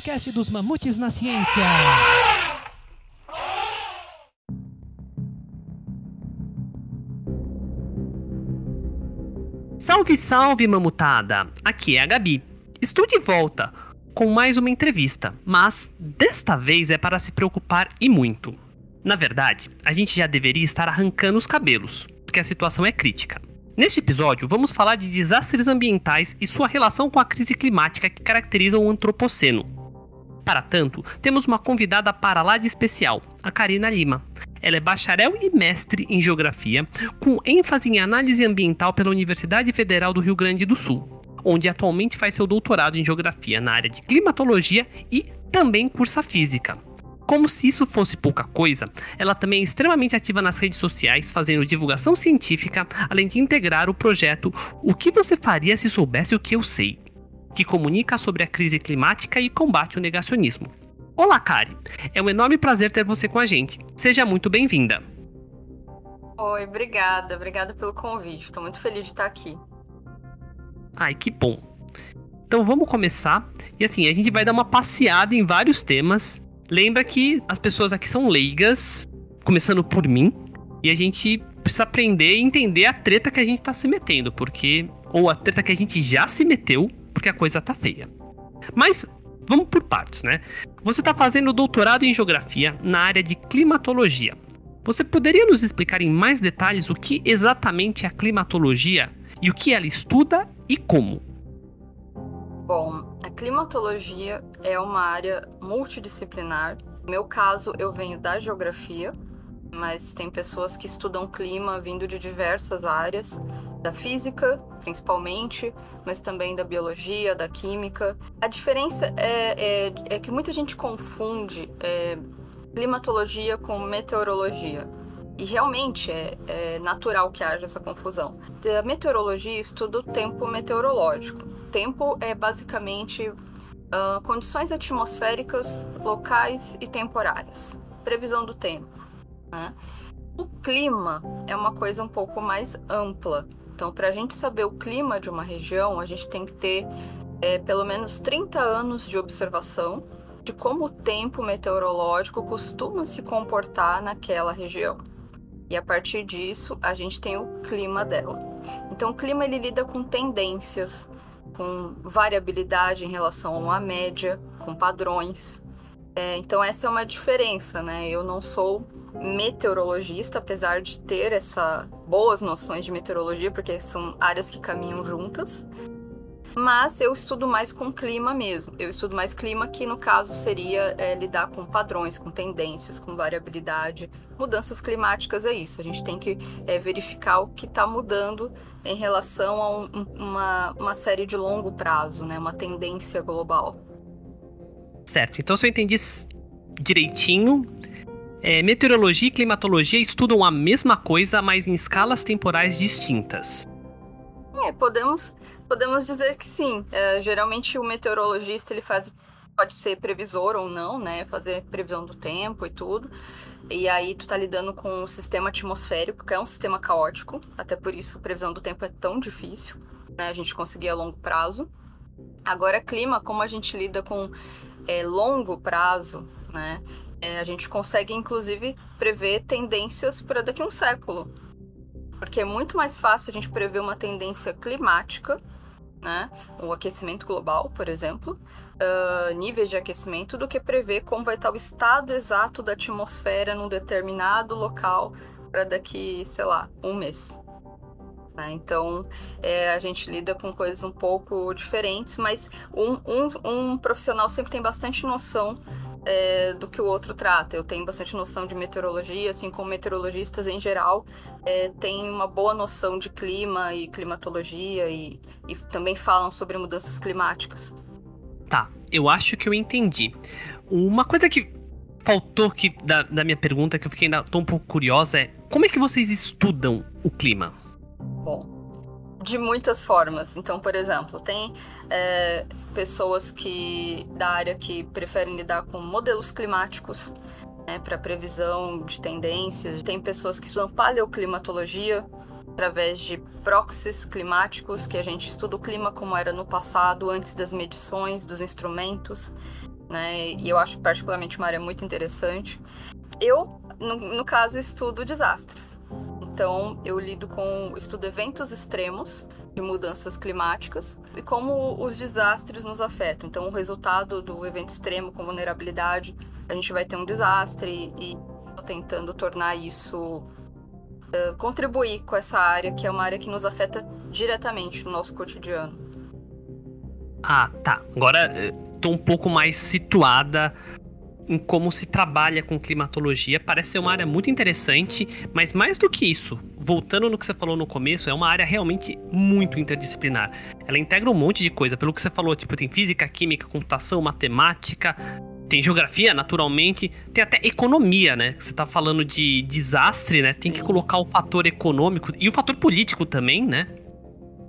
podcast dos Mamutes na Ciência. Salve, salve, mamutada! Aqui é a Gabi. Estou de volta com mais uma entrevista, mas desta vez é para se preocupar e muito. Na verdade, a gente já deveria estar arrancando os cabelos, porque a situação é crítica. Neste episódio, vamos falar de desastres ambientais e sua relação com a crise climática que caracteriza o antropoceno. Para tanto, temos uma convidada para lá de especial, a Karina Lima. Ela é bacharel e mestre em geografia, com ênfase em análise ambiental pela Universidade Federal do Rio Grande do Sul, onde atualmente faz seu doutorado em geografia na área de climatologia e também cursa física. Como se isso fosse pouca coisa, ela também é extremamente ativa nas redes sociais, fazendo divulgação científica, além de integrar o projeto O que você faria se soubesse o que eu sei, que comunica sobre a crise climática e combate o negacionismo. Olá, Kari! É um enorme prazer ter você com a gente. Seja muito bem-vinda. Oi, obrigada. Obrigada pelo convite. Estou muito feliz de estar aqui. Ai, que bom. Então vamos começar. E assim, a gente vai dar uma passeada em vários temas Lembra que as pessoas aqui são leigas, começando por mim, e a gente precisa aprender e entender a treta que a gente tá se metendo, porque. Ou a treta que a gente já se meteu, porque a coisa tá feia. Mas vamos por partes, né? Você está fazendo doutorado em geografia na área de climatologia. Você poderia nos explicar em mais detalhes o que exatamente é a climatologia e o que ela estuda e como? Bom, a climatologia é uma área multidisciplinar. No meu caso, eu venho da geografia, mas tem pessoas que estudam clima vindo de diversas áreas, da física, principalmente, mas também da biologia, da química. A diferença é, é, é que muita gente confunde é, climatologia com meteorologia. E realmente é, é, natural que haja essa confusão. A meteorologia estuda o tempo meteorológico tempo é basicamente uh, condições atmosféricas, locais e temporárias. Previsão do tempo. Né? O clima é uma coisa um pouco mais ampla. Então, para a gente saber o clima de uma região, a gente tem que ter é, pelo menos 30 anos de observação de como o tempo meteorológico costuma se comportar naquela região. E a partir disso, a gente tem o clima dela. Então, o clima ele lida com tendências, com variabilidade em relação à média, com padrões. É, então essa é uma diferença, né? Eu não sou meteorologista, apesar de ter essa boas noções de meteorologia, porque são áreas que caminham juntas. Mas eu estudo mais com clima mesmo. Eu estudo mais clima, que no caso seria é, lidar com padrões, com tendências, com variabilidade. Mudanças climáticas é isso. A gente tem que é, verificar o que está mudando em relação a um, uma, uma série de longo prazo, né? uma tendência global. Certo. Então, se eu entendi direitinho, é, meteorologia e climatologia estudam a mesma coisa, mas em escalas temporais distintas. É, podemos Podemos dizer que sim. É, geralmente o meteorologista ele faz pode ser previsor ou não, né? Fazer previsão do tempo e tudo. E aí tu tá lidando com o sistema atmosférico, que é um sistema caótico, até por isso previsão do tempo é tão difícil, né? A gente conseguir a longo prazo. Agora, clima, como a gente lida com é, longo prazo, né? É, a gente consegue, inclusive, prever tendências para daqui a um século. Porque é muito mais fácil a gente prever uma tendência climática né, o aquecimento global, por exemplo, uh, níveis de aquecimento, do que prever como vai estar o estado exato da atmosfera num determinado local para daqui, sei lá, um mês. Né? Então, é, a gente lida com coisas um pouco diferentes, mas um, um, um profissional sempre tem bastante noção é, do que o outro trata. Eu tenho bastante noção de meteorologia, assim como meteorologistas em geral é, têm uma boa noção de clima e climatologia e, e também falam sobre mudanças climáticas. Tá, eu acho que eu entendi. Uma coisa que faltou que, da, da minha pergunta, que eu fiquei ainda tô um pouco curiosa, é como é que vocês estudam o clima? Bom, de muitas formas. Então, por exemplo, tem é, pessoas que da área que preferem lidar com modelos climáticos né, para previsão de tendências. Tem pessoas que estudam paleoclimatologia através de proxies climáticos, que a gente estuda o clima como era no passado, antes das medições, dos instrumentos. né? E eu acho particularmente uma área muito interessante. Eu, no, no caso, estudo desastres. Então, eu lido com estudo eventos extremos de mudanças climáticas e como os desastres nos afetam. Então, o resultado do evento extremo com vulnerabilidade, a gente vai ter um desastre e tentando tornar isso uh, contribuir com essa área que é uma área que nos afeta diretamente no nosso cotidiano. Ah, tá. Agora estou um pouco mais situada em como se trabalha com climatologia. Parece ser uma área muito interessante, mas mais do que isso, voltando no que você falou no começo, é uma área realmente muito interdisciplinar. Ela integra um monte de coisa, pelo que você falou, tipo, tem física, química, computação, matemática, tem geografia, naturalmente, tem até economia, né? Você tá falando de desastre, né? Tem que colocar o fator econômico e o fator político também, né?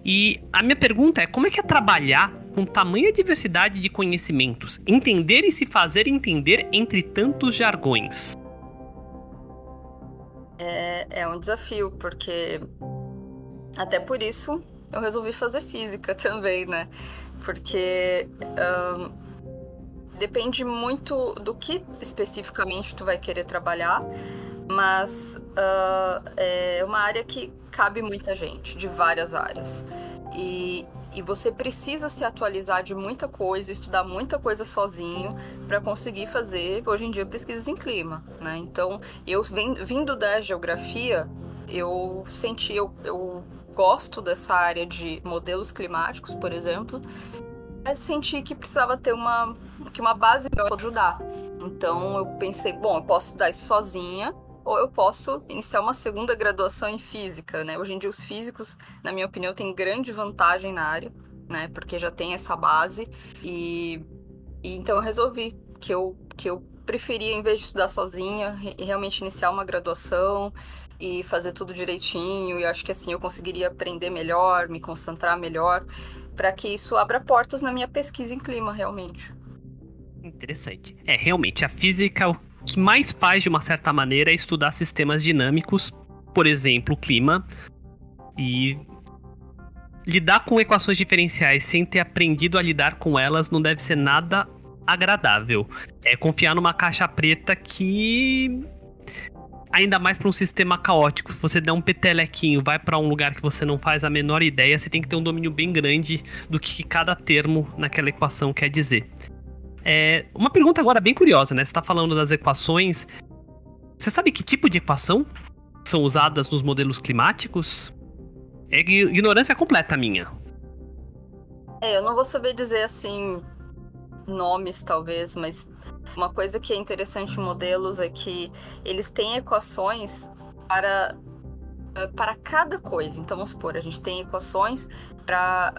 E a minha pergunta é: como é que é trabalhar com tamanha diversidade de conhecimentos, entender e se fazer entender entre tantos jargões? É, é um desafio, porque até por isso eu resolvi fazer física também, né? Porque um, depende muito do que especificamente tu vai querer trabalhar, mas uh, é uma área que cabe muita gente, de várias áreas. E, e você precisa se atualizar de muita coisa, estudar muita coisa sozinho para conseguir fazer, hoje em dia, pesquisas em clima, né? Então, eu vindo da geografia, eu senti, eu, eu gosto dessa área de modelos climáticos, por exemplo, senti que precisava ter uma, que uma base para ajudar. Então, eu pensei, bom, eu posso estudar isso sozinha, ou eu posso iniciar uma segunda graduação em física, né? Hoje em dia os físicos, na minha opinião, têm grande vantagem na área, né? Porque já tem essa base e, e então eu resolvi que eu que eu preferia em vez de estudar sozinha, realmente iniciar uma graduação e fazer tudo direitinho e acho que assim eu conseguiria aprender melhor, me concentrar melhor, para que isso abra portas na minha pesquisa em clima realmente. Interessante. É, realmente, a física, que mais faz de uma certa maneira é estudar sistemas dinâmicos, por exemplo, clima, e lidar com equações diferenciais sem ter aprendido a lidar com elas não deve ser nada agradável. É confiar numa caixa preta que ainda mais para um sistema caótico. Se você der um petelequinho, vai para um lugar que você não faz a menor ideia, você tem que ter um domínio bem grande do que cada termo naquela equação quer dizer. É, uma pergunta agora bem curiosa, né? Você está falando das equações. Você sabe que tipo de equação são usadas nos modelos climáticos? É ignorância completa minha. É, eu não vou saber dizer assim nomes talvez, mas uma coisa que é interessante em modelos é que eles têm equações para eh, para cada coisa. Então vamos supor, a gente tem equações para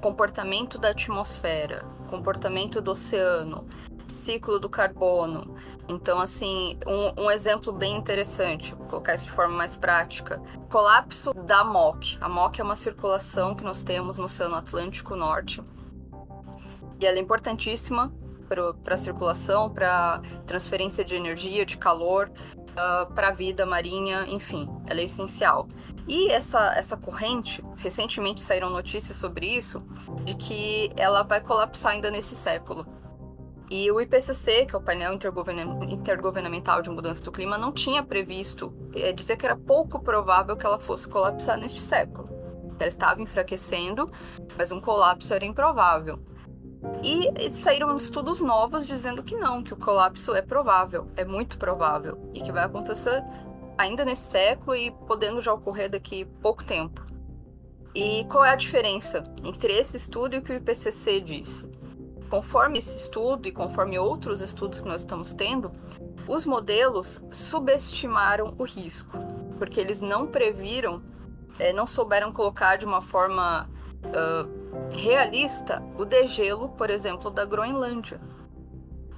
comportamento da atmosfera, comportamento do oceano, ciclo do carbono. Então, assim, um, um, exemplo bem interessante, vou colocar isso de forma mais prática: colapso da MOC. A MOC é uma circulação que nós temos no Oceano Atlântico Norte. E ela é importantíssima para a circulação, para transferência de energia, de calor, uh, ah, para a vida marinha, enfim, ela é essencial. E essa, essa corrente, recentemente saíram notícias sobre isso, de que ela vai colapsar ainda nesse século. E o IPCC, que é o painel intergovernamental de mudança do clima, não tinha previsto, é, dizer que era pouco provável que ela fosse colapsar neste século. Ela estava enfraquecendo, mas um colapso era improvável. E saíram estudos novos dizendo que não, que o colapso é provável, é muito provável, e que vai acontecer ainda nesse século e podendo já ocorrer daqui pouco tempo. E qual é a diferença entre esse estudo e o que o IPCC disse? Conforme esse estudo e conforme outros estudos que nós estamos tendo, os modelos subestimaram o risco, porque eles não previram, é, não souberam colocar de uma forma uh, realista o degelo, por exemplo, da Groenlândia.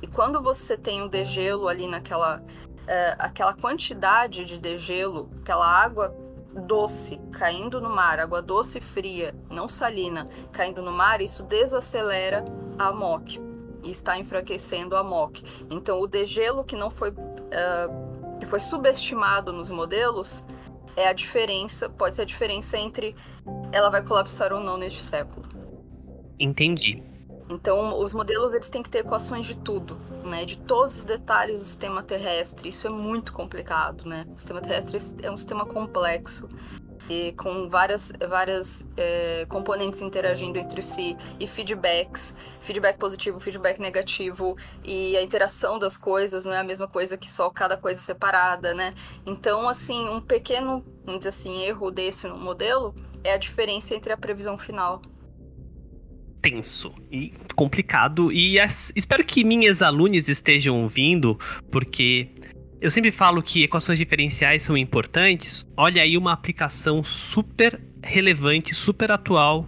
E quando você tem um degelo ali naquela é, aquela quantidade de degelo, aquela água doce caindo no mar, água doce fria, não salina, caindo no mar, isso desacelera a MOC e está enfraquecendo a MOC. Então, o degelo que não foi uh, que foi subestimado nos modelos é a diferença, pode ser a diferença entre ela vai colapsar ou não neste século. Entendi. Então, os modelos eles têm que ter equações de tudo, né? De todos os detalhes do sistema terrestre. Isso é muito complicado, né? O sistema terrestre é um sistema complexo e com várias, várias é, componentes interagindo entre si e feedbacks, feedback positivo, feedback negativo e a interação das coisas não é a mesma coisa que só cada coisa separada, né? Então, assim, um pequeno, vamos dizer assim, erro desse no modelo é a diferença entre a previsão final tenso e complicado. E as, espero que minhas alunas estejam ouvindo, porque eu sempre falo que equações diferenciais são importantes. Olha aí uma aplicação super relevante, super atual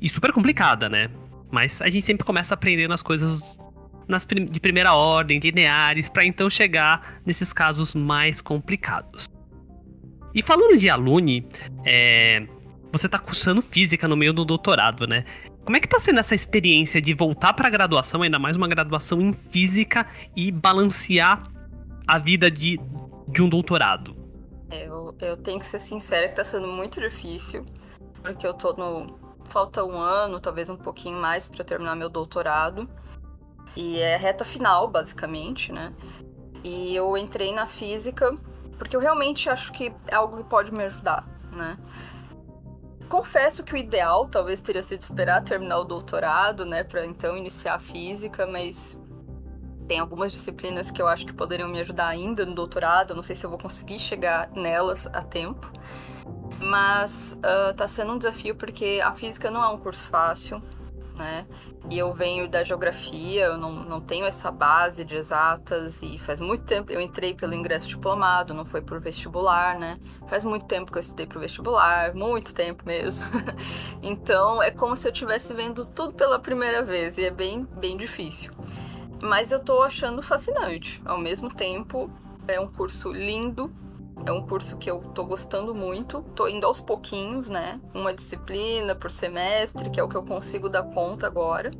e super complicada, né? Mas a gente sempre começa aprendendo as coisas nas, de primeira ordem, lineares, para então chegar nesses casos mais complicados. E falando de alune, é, você está cursando física no meio do doutorado, né? Como é que tá sendo essa experiência de voltar para a graduação, ainda mais uma graduação em física e balancear a vida de, de um doutorado? Eu, eu tenho que ser sincera que tá sendo muito difícil, porque eu tô no. Falta um ano, talvez um pouquinho mais para terminar meu doutorado. E é reta final, basicamente, né? E eu entrei na física porque eu realmente acho que é algo que pode me ajudar, né? Confesso que o ideal talvez teria sido esperar terminar o doutorado, né, para então iniciar a física, mas tem algumas disciplinas que eu acho que poderiam me ajudar ainda no doutorado. Não sei se eu vou conseguir chegar nelas a tempo. Mas uh, tá sendo um desafio porque a física não é um curso fácil né? E eu venho da geografia, eu não, não tenho essa base de exatas e faz muito tempo eu entrei pelo ingresso diplomado, não foi por vestibular, né? Faz muito tempo que eu estudei pro vestibular, muito tempo mesmo. então é como se eu estivesse vendo tudo pela primeira vez e é bem, bem difícil. Mas eu tô achando fascinante. Ao mesmo tempo, é um curso lindo, é um curso que eu tô gostando muito, tô indo aos pouquinhos, né? Uma disciplina por semestre, que é o que eu consigo dar conta agora.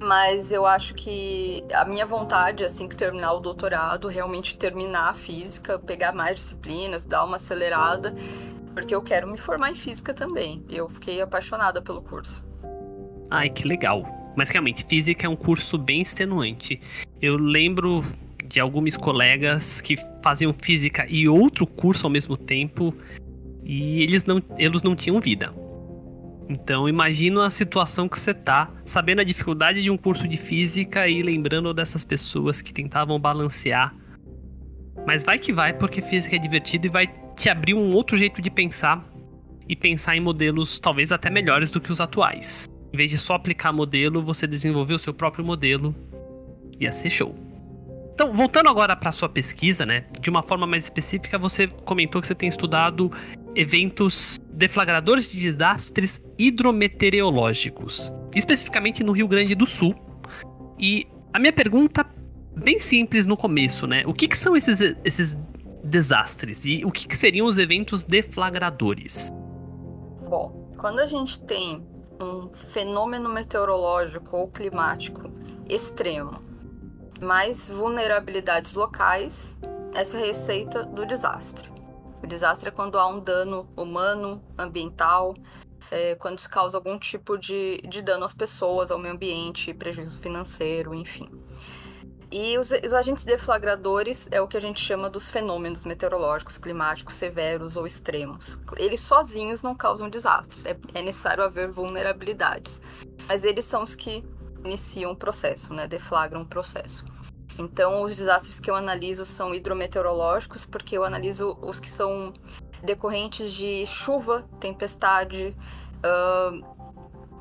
Mas eu acho que a minha vontade, assim que terminar o doutorado, realmente terminar a física, pegar mais disciplinas, dar uma acelerada, porque eu quero me formar em física também. Eu fiquei apaixonada pelo curso. Ai, que legal. Mas realmente, física é um curso bem extenuante. Eu lembro de alguns colegas que faziam física e outro curso ao mesmo tempo e eles não, eles não tinham vida. Então imagina a situação que você tá, sabendo a dificuldade de um curso de física e lembrando dessas pessoas que tentavam balancear. Mas vai que vai, porque física é divertido e vai te abrir um outro jeito de pensar e pensar em modelos talvez até melhores do que os atuais. Em vez de só aplicar modelo, você desenvolver o seu próprio modelo. Ia ser show. Então, voltando agora para sua pesquisa, né? De uma forma mais específica, você comentou que você tem estudado eventos deflagradores de desastres hidrometeorológicos, especificamente no Rio Grande do Sul. E a minha pergunta, bem simples no começo, né? O que, que são esses, esses desastres e o que, que seriam os eventos deflagradores? Bom, quando a gente tem um fenômeno meteorológico ou climático extremo mais vulnerabilidades locais, essa é a receita do desastre. O desastre é quando há um dano humano, ambiental, é, quando se causa algum tipo de, de dano às pessoas, ao meio ambiente, prejuízo financeiro, enfim. E os, os, agentes deflagradores é o que a gente chama dos fenômenos meteorológicos, climáticos severos ou extremos. Eles sozinhos não causam desastres, é, é necessário haver vulnerabilidades. Mas eles são os que iniciam o processo, né? Deflagram o processo. Então, os desastres que eu analiso são hidrometeorológicos, porque eu analiso os que são decorrentes de chuva, tempestade uh,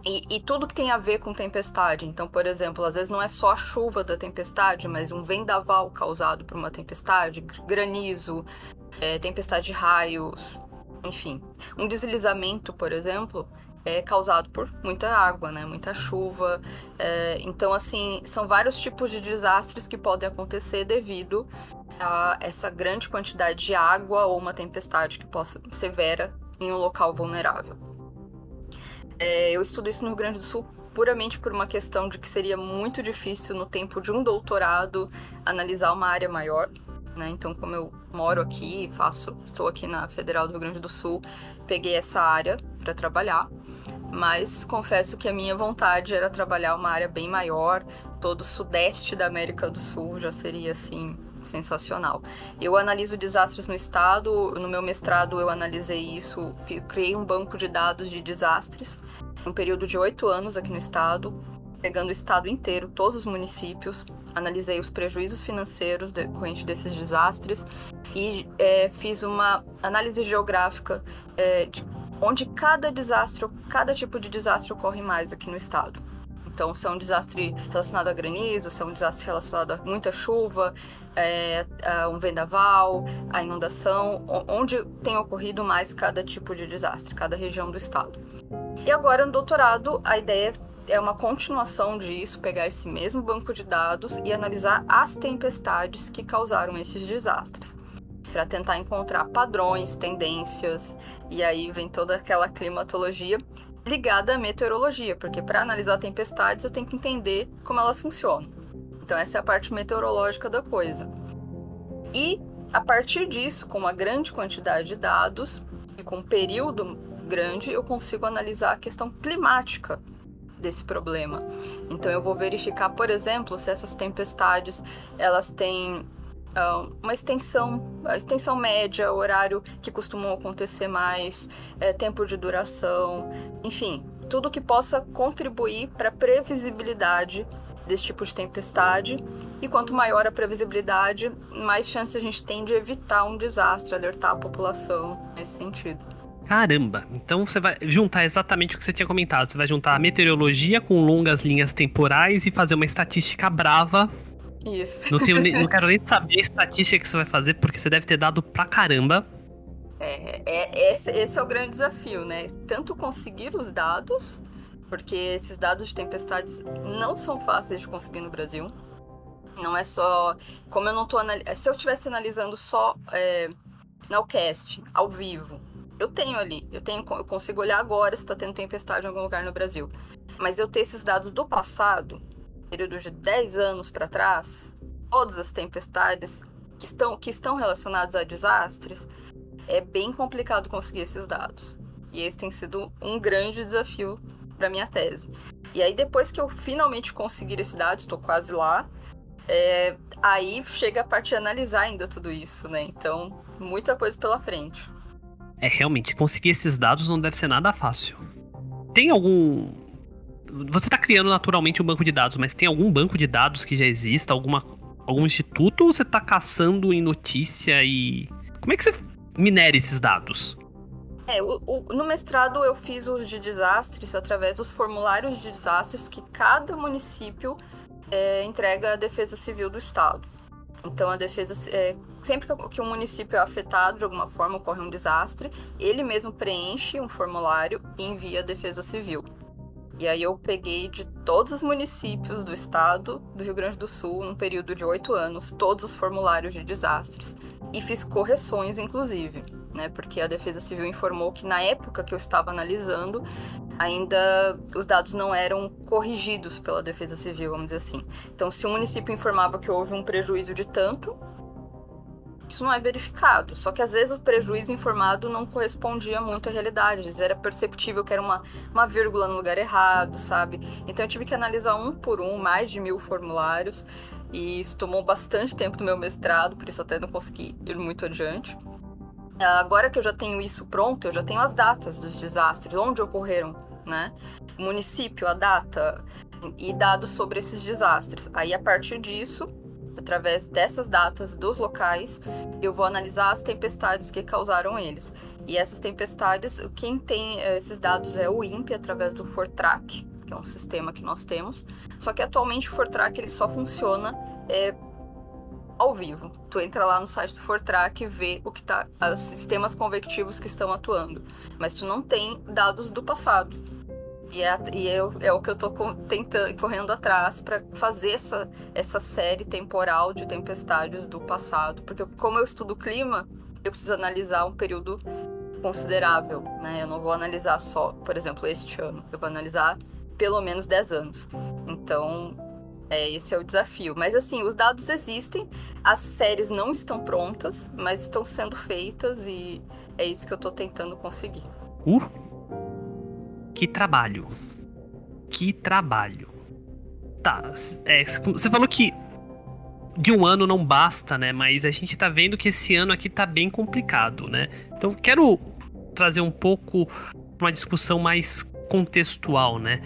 e, e, tudo que tem a ver com tempestade. Então, por exemplo, às vezes não é só a chuva da tempestade, mas um vendaval causado por uma tempestade, granizo, é, tempestade de raios, enfim. Um deslizamento, por exemplo, é causado por muita água, né? Muita chuva. É, então, assim, são vários tipos de desastres que podem acontecer devido a essa grande quantidade de água ou uma tempestade que possa severa em um local vulnerável. É, eu estudo isso no Rio Grande do Sul puramente por uma questão de que seria muito difícil no tempo de um doutorado analisar uma área maior. Né? Então, como eu moro aqui, faço, estou aqui na Federal do Rio Grande do Sul, peguei essa área para trabalhar. mas confesso que a minha vontade era trabalhar uma área bem maior, todo o sudeste da América do Sul já seria assim sensacional. Eu analiso desastres no estado, no meu mestrado eu analisei isso, criei um banco de dados de desastres, um período de oito anos aqui no estado, pegando o estado inteiro, todos os municípios, analisei os prejuízos financeiros decorrentes desses desastres e é, fiz uma análise geográfica é, de onde cada desastre, cada tipo de desastre ocorre mais aqui no estado. Então, se é um desastre relacionado a granizo, se é um desastre relacionado a muita chuva, é, a um vendaval, a inundação, onde tem ocorrido mais cada tipo de desastre, cada região do estado. E agora, no doutorado, a ideia é uma continuação disso, pegar esse mesmo banco de dados e analisar as tempestades que causaram esses desastres para tentar encontrar padrões, tendências, e aí vem toda aquela climatologia ligada à meteorologia, porque para analisar tempestades eu tenho que entender como elas funcionam. Então essa é a parte meteorológica da coisa. E a partir disso, com uma grande quantidade de dados e com um período grande, eu consigo analisar a questão climática desse problema. Então eu vou verificar, por exemplo, se essas tempestades elas têm uma extensão, extensão média, horário que costumam acontecer mais, é, tempo de duração, enfim, tudo que possa contribuir para a previsibilidade desse tipo de tempestade. E quanto maior a previsibilidade, mais chance a gente tem de evitar um desastre, alertar a população nesse sentido. Caramba, então você vai juntar exatamente o que você tinha comentado. Você vai juntar a meteorologia com longas linhas temporais e fazer uma estatística brava isso. Não, tenho, não quero nem saber a estatística que você vai fazer, porque você deve ter dado pra caramba. É, é, esse, esse é o grande desafio, né? Tanto conseguir os dados, porque esses dados de tempestades não são fáceis de conseguir no Brasil. Não é só. Como eu não tô analisando. Se eu estivesse analisando só é, na Alcast, ao vivo, eu tenho ali. Eu, tenho, eu consigo olhar agora se tá tendo tempestade em algum lugar no Brasil. Mas eu ter esses dados do passado, período de 10 anos para trás, todas as tempestades que estão, que estão relacionadas a desastres, é bem complicado conseguir esses dados. E esse tem sido um grande desafio para minha tese. E aí, depois que eu finalmente conseguir esses dados, estou quase lá, é, aí chega a parte de analisar ainda tudo isso, né? Então, muita coisa pela frente. É, realmente, conseguir esses dados não deve ser nada fácil. Tem algum você está criando naturalmente um banco de dados, mas tem algum banco de dados que já exista, alguma, algum instituto, ou você está caçando em notícia e. Como é que você minera esses dados? É, o, o, no mestrado eu fiz os de desastres através dos formulários de desastres que cada município é, entrega à Defesa Civil do Estado. Então a defesa, é, sempre que um município é afetado de alguma forma, ocorre um desastre, ele mesmo preenche um formulário e envia à Defesa Civil. E aí eu peguei de todos os municípios do estado do Rio Grande do Sul, num período de oito anos, todos os formulários de desastres. E fiz correções, inclusive, né? Porque a Defesa Civil informou que na época que eu estava analisando, ainda os dados não eram corrigidos pela Defesa Civil, vamos dizer assim. Então, se o município informava que houve um prejuízo de tanto, isso não é verificado. Só que às vezes o prejuízo informado não correspondia muito à realidade. Às vezes era perceptível que era uma, uma vírgula no lugar errado, sabe? Então eu tive que analisar um por um mais de mil formulários. E isso tomou bastante tempo do meu mestrado, por isso até não consegui ir muito adiante. Agora que eu já tenho isso pronto, eu já tenho as datas dos desastres, onde ocorreram, né? O município, a data e dados sobre esses desastres. Aí, a partir disso, Através dessas datas dos locais, eu vou analisar as tempestades que causaram eles. E essas tempestades, quem tem eh, esses dados é o INPE através do Fortrack, que é um sistema que nós temos. Só que atualmente o Fortrack ele só funciona é, ao vivo. Tu entra lá no site do Fortrack e vê o que tá, os sistemas convectivos que estão atuando. Mas tu não tem dados do passado. E é, e é, é o que eu tô tentando, correndo atrás para fazer essa, essa série temporal de tempestades do passado. Porque como eu estudo clima, eu preciso analisar um período considerável, né? Eu não vou analisar só, por exemplo, este ano. Eu vou analisar pelo menos 10 anos. Então, é, esse é o desafio. Mas assim, os dados existem, as séries não estão prontas, mas estão sendo feitas e é isso que eu estou tentando conseguir. Uh, Que trabalho. Que trabalho. Tá, é, você falou que de um ano não basta, né? Mas a gente tá vendo que esse ano aqui tá bem complicado, né? Então quero trazer um pouco uma discussão mais contextual, né?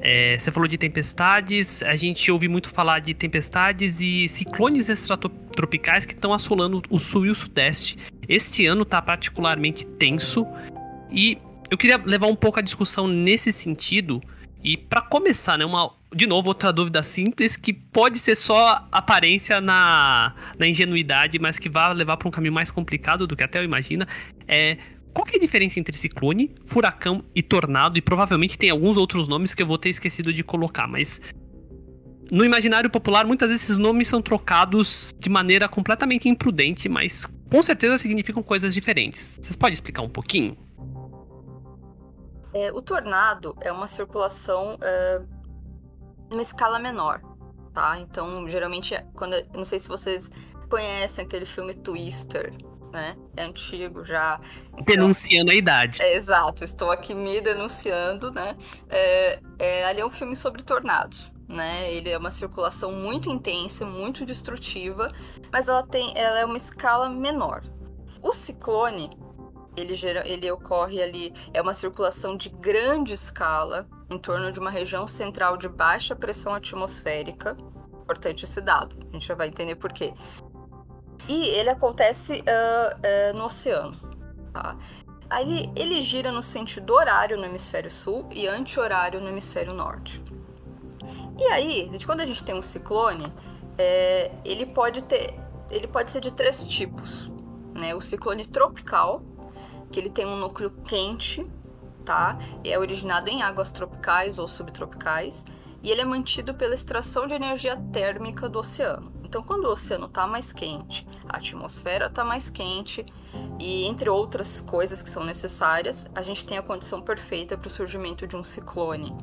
É, você falou de tempestades, a gente ouve muito falar de tempestades e ciclones extratropicais que estão assolando o sul e o sudeste. Este ano está particularmente tenso e eu queria levar um pouco a discussão nesse sentido. E para começar, né, uma, de novo, outra dúvida simples que pode ser só aparência na, na ingenuidade, mas que vai levar para um caminho mais complicado do que até eu imagino. É qual que é a diferença entre ciclone, furacão e tornado? E provavelmente tem alguns outros nomes que eu vou ter esquecido de colocar, mas no imaginário popular, muitas vezes esses nomes são trocados de maneira completamente imprudente, mas com certeza significam coisas diferentes. Vocês podem explicar um pouquinho? É, o tornado é uma circulação é, uma escala menor, tá? Então, geralmente, quando não sei se vocês conhecem aquele filme Twister, né? É antigo já. Então, Denunciando a idade. É, exato, estou aqui me denunciando, né? É, é, ali é um filme sobre tornados. Né? Ele é uma circulação muito intensa, muito destrutiva, mas ela tem, ela é uma escala menor. O ciclone, ele, gera, ele ocorre ali, é uma circulação de grande escala, em torno de uma região central de baixa pressão atmosférica. Importante esse dado, a gente já vai entender por quê. E ele acontece uh, uh, no oceano. Tá? Aí ele gira no sentido horário no hemisfério sul e anti-horário no hemisfério norte. E aí, quando a gente tem um ciclone, é, ele pode ter, ele pode ser de três tipos, né? O ciclone tropical, que ele tem um núcleo quente, tá? É originado em águas tropicais ou subtropicais e ele é mantido pela extração de energia térmica do oceano. Então, quando o oceano está mais quente, a atmosfera está mais quente e entre outras coisas que são necessárias, a gente tem a condição perfeita para o surgimento de um ciclone.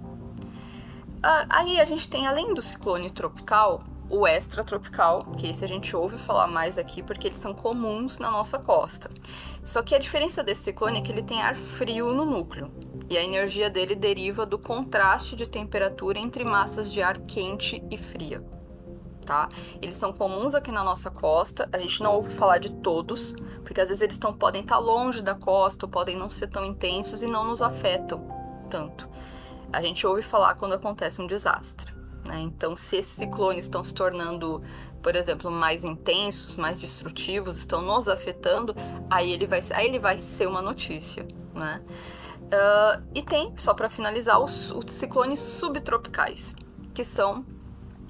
Aí a gente tem, além do ciclone tropical, o extratropical, que esse a gente ouve falar mais aqui porque eles são comuns na nossa costa. Só que a diferença desse ciclone é que ele tem ar frio no núcleo e a energia dele deriva do contraste de temperatura entre massas de ar quente e fria. Tá? Eles são comuns aqui na nossa costa, a gente não ouve falar de todos, porque às vezes eles tão, podem estar longe da costa, ou podem não ser tão intensos e não nos afetam tanto. A gente ouve falar quando acontece um desastre. Né? Então, se esses ciclones estão se tornando, por exemplo, mais intensos, mais destrutivos, estão nos afetando, aí ele vai, aí ele vai ser uma notícia. Né? Uh, e tem, só para finalizar, os, os, ciclones subtropicais, que são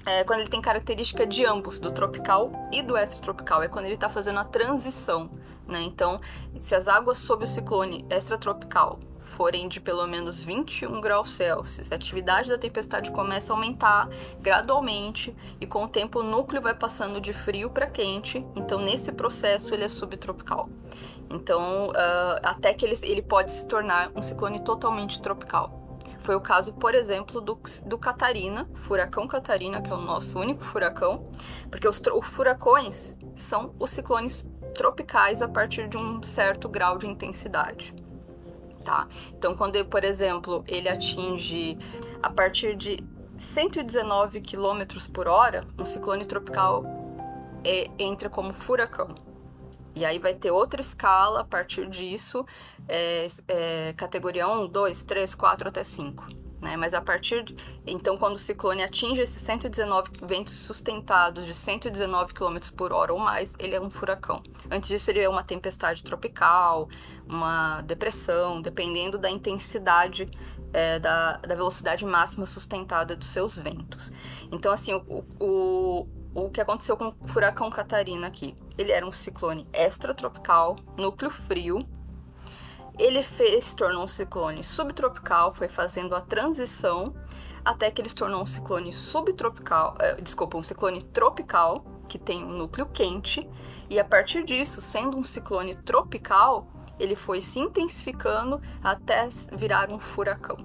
é, quando ele tem característica de ambos, do tropical e do extratropical, é quando ele está fazendo a transição. Né? Então, se as águas sob o ciclone extratropical forem de pelo menos 21 graus Celsius, a atividade da tempestade começa a aumentar gradualmente e com o tempo o núcleo vai passando de frio para quente, então nesse processo ele é subtropical. Então, uh, até que ele, ele pode se tornar um ciclone totalmente tropical. Foi o caso, por exemplo, do, do Catarina, furacão Catarina, que é o nosso único furacão, porque os, os furacões são os ciclones tropicais a partir de um certo grau de intensidade tá? Então, quando, por exemplo, ele atinge a partir de 119 km por hora, um ciclone tropical é, entra como furacão. E aí vai ter outra escala a partir disso, é, é, categoria 1, 2, 3, 4 até 5 né? Mas a partir de... então quando o ciclone atinge esses 119 ventos sustentados de 119 km por hora ou mais, ele é um furacão. Antes disso ele é uma tempestade tropical, uma depressão, dependendo da intensidade é, da, da velocidade máxima sustentada dos seus ventos. Então assim o, o, o que aconteceu com o furacão Catarina aqui? Ele era um ciclone extratropical, núcleo frio, ele fez, se tornou um ciclone subtropical, foi fazendo a transição até que ele se tornou um ciclone subtropical, eh, desculpa, um ciclone tropical, que tem um núcleo quente, e a partir disso, sendo um ciclone tropical, ele foi se intensificando até virar um furacão.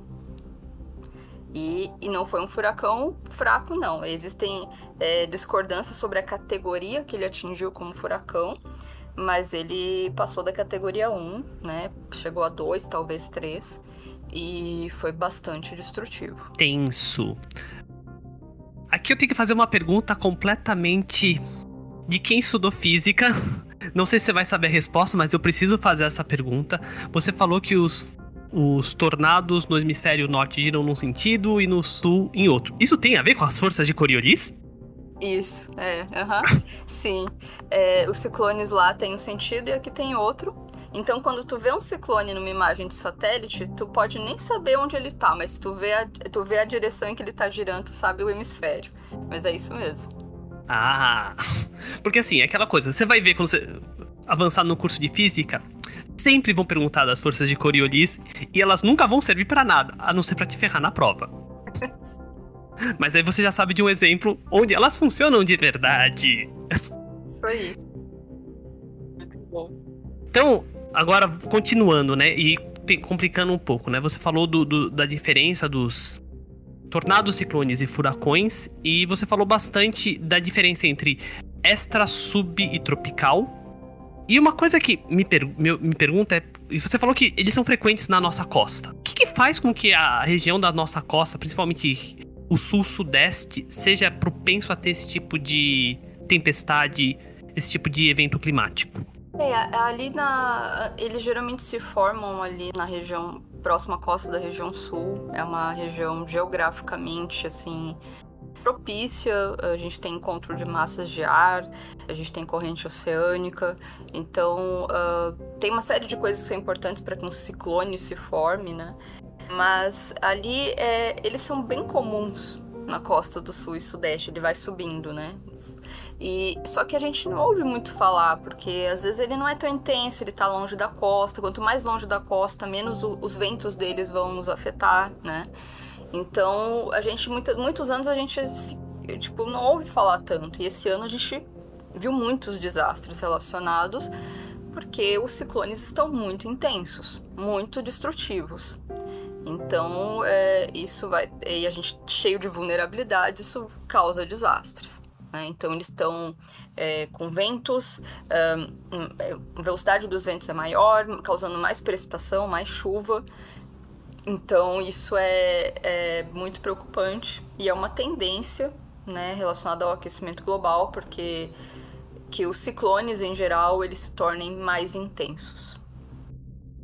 E, e não foi um furacão fraco, não. Existem é, discordâncias sobre a categoria que ele atingiu como furacão, mas ele passou da categoria 1, né? Chegou a 2, talvez 3, e foi bastante destrutivo. Tenso. Aqui eu tenho que fazer uma pergunta completamente de quem estudou física. Não sei se você vai saber a resposta, mas eu preciso fazer essa pergunta. Você falou que os, os tornados no hemisfério norte giram num sentido e no sul em outro. Isso tem a ver com as forças de Coriolis? Isso, é, sim. É, os ciclones lá tem um sentido e aqui tem outro. Então, quando tu vê um ciclone numa imagem de satélite, tu pode nem saber onde ele tá, mas tu vê a, tu vê a direção em que ele tá girando, tu sabe o hemisfério. Mas é isso mesmo. Ah, porque assim, é aquela coisa, você vai ver quando você avançar no curso de física, sempre vão perguntar das forças de Coriolis e elas nunca vão servir para nada, a não ser para te ferrar na prova. Mas aí você já sabe de um exemplo onde elas funcionam de verdade. Isso aí. Muito bom. Então, agora continuando, né? E complicando um pouco, né? Você falou do, do, da diferença dos tornados, ciclones e furacões, e você falou bastante da diferença entre extra, sub e tropical. E uma coisa que me, per me, me pergunta é: você falou que eles são frequentes na nossa costa. O que, que faz com que a região da nossa costa, principalmente o sul-sudeste, seja propenso a ter esse tipo de tempestade, esse tipo de evento climático? É, ali na. Eles geralmente se formam ali na região próxima à costa da região sul. É uma região geograficamente, assim, propícia. A gente tem encontro de massas de ar, a gente tem corrente oceânica. Então, uh, tem uma série de coisas que são importantes para que um ciclone se forme, né? Mas ali é, eles são bem comuns na costa do sul e sudeste. Ele vai subindo, né? E só que a gente não ouve muito falar, porque às vezes ele não é tão intenso, ele tá longe da costa. Quanto mais longe da costa, menos o, os ventos deles vão nos afetar, né? Então, a gente muito, muitos anos a gente tipo não ouve falar tanto. E esse ano a gente viu muitos desastres relacionados porque os ciclones estão muito intensos, muito destrutivos. Então, é, isso vai. E a gente cheio de vulnerabilidade, isso causa desastres. Né? Então, eles estão é, com ventos, a velocidade dos ventos é maior, causando mais precipitação, mais chuva. Então, isso é, é muito preocupante e é uma tendência né, relacionada ao aquecimento global, porque que os ciclones, em geral, eles se tornem mais intensos.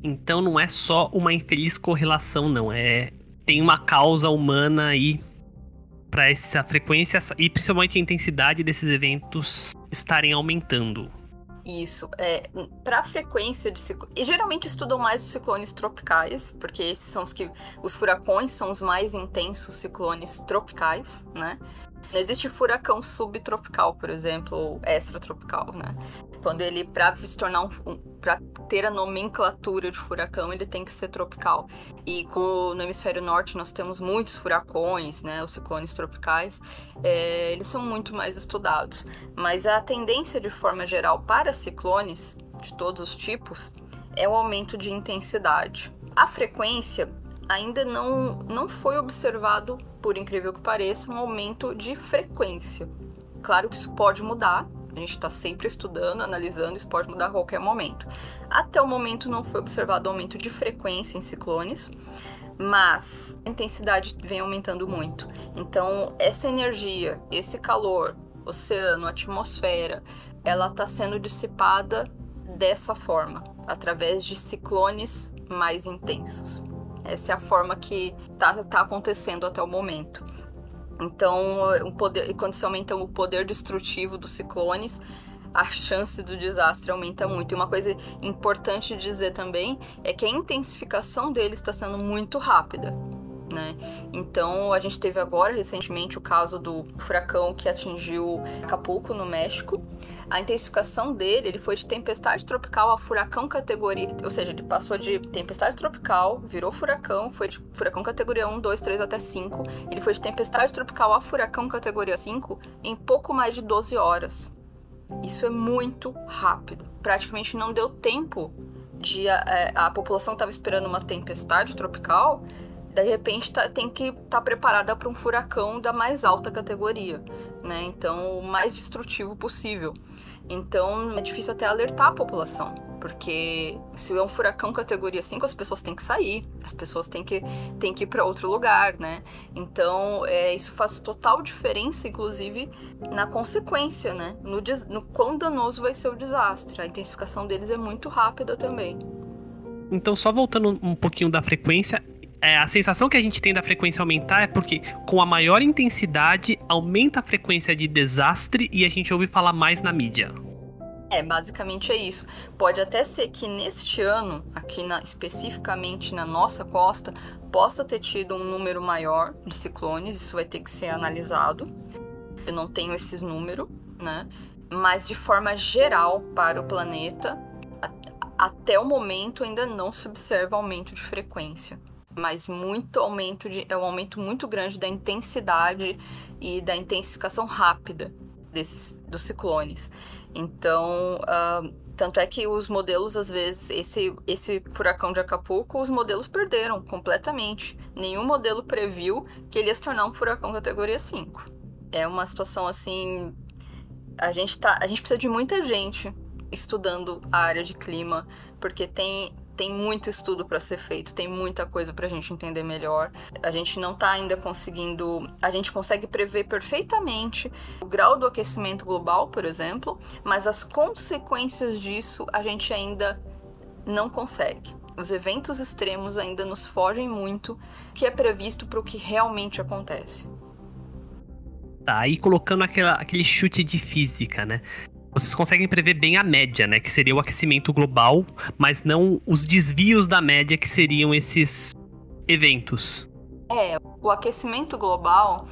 Então não é só uma infeliz correlação, não. É tem uma causa humana aí para essa frequência e principalmente a intensidade desses eventos estarem aumentando. Isso. É, para a frequência de ciclones. E geralmente estudam mais os ciclones tropicais, porque esses são os que. Os furacões são os mais intensos ciclones tropicais, né? Não existe furacão subtropical, por exemplo, ou extratropical, né? Quando ele, para se tornar um, um para ter a nomenclatura de furacão, ele tem que ser tropical. E como no hemisfério norte nós temos muitos furacões, né, os ciclones tropicais, é, eles são muito mais estudados. Mas a tendência de forma geral para ciclones de todos os tipos é o aumento de intensidade. A frequência ainda não, não foi observado, por incrível que pareça, um aumento de frequência. Claro que isso pode mudar, a gente está sempre estudando, analisando, isso pode mudar a qualquer momento. Até o momento não foi observado aumento de frequência em ciclones, mas a intensidade vem aumentando muito. Então, essa energia, esse calor, oceano, atmosfera, ela está sendo dissipada dessa forma, através de ciclones mais intensos. Essa é a forma que está tá acontecendo até o momento. Então, o poder, quando se aumenta o poder destrutivo dos ciclones, a chance do desastre aumenta muito. E uma coisa importante dizer também é que a intensificação dele está sendo muito rápida. Né? Então, a gente teve agora recentemente o caso do furacão que atingiu Acapulco, no México. A intensificação dele, ele foi de tempestade tropical a furacão categoria, ou seja, ele passou de tempestade tropical, virou furacão, foi de furacão categoria 1, 2, 3 até 5. Ele foi de tempestade tropical a furacão categoria 5 em pouco mais de 12 horas. Isso é muito rápido. Praticamente não deu tempo de a, é, a população estava esperando uma tempestade tropical de repente tá, tem que estar tá preparada para um furacão da mais alta categoria, né? Então, o mais destrutivo possível. Então é difícil até alertar a população. Porque se é um furacão categoria 5, as pessoas têm que sair, as pessoas têm que, têm que ir para outro lugar, né? Então, é, isso faz total diferença, inclusive, na consequência, né? No, no quão danoso vai ser o desastre. A intensificação deles é muito rápida também. Então, só voltando um pouquinho da frequência, é, a sensação que a gente tem da frequência aumentar é porque, com a maior intensidade, aumenta a frequência de desastre e a gente ouve falar mais na mídia. É, basicamente é isso. Pode até ser que neste ano, aqui na, especificamente na nossa costa, possa ter tido um número maior de ciclones, isso vai ter que ser analisado. Eu não tenho esses números, né? Mas de forma geral para o planeta, até o momento ainda não se observa aumento de frequência, mas muito aumento de é um aumento muito grande da intensidade e da intensificação rápida desses dos ciclones. Então, uh, tanto é que os modelos, às vezes, esse, esse furacão de Acapulco, os modelos perderam completamente. Nenhum modelo previu que ele ia se tornar um furacão categoria 5. É uma situação assim. A gente, tá, a gente precisa de muita gente estudando a área de clima, porque tem tem muito estudo para ser feito, tem muita coisa para a gente entender melhor. A gente não está ainda conseguindo. A gente consegue prever perfeitamente o grau do aquecimento global, por exemplo, mas as consequências disso a gente ainda não consegue. Os eventos extremos ainda nos fogem muito que é previsto para o que realmente acontece. Tá, aí colocando aquela, aquele chute de física, né? Vocês conseguem prever bem a média, né? Que seria o aquecimento global, mas não os desvios da média que seriam esses eventos. É, o aquecimento global,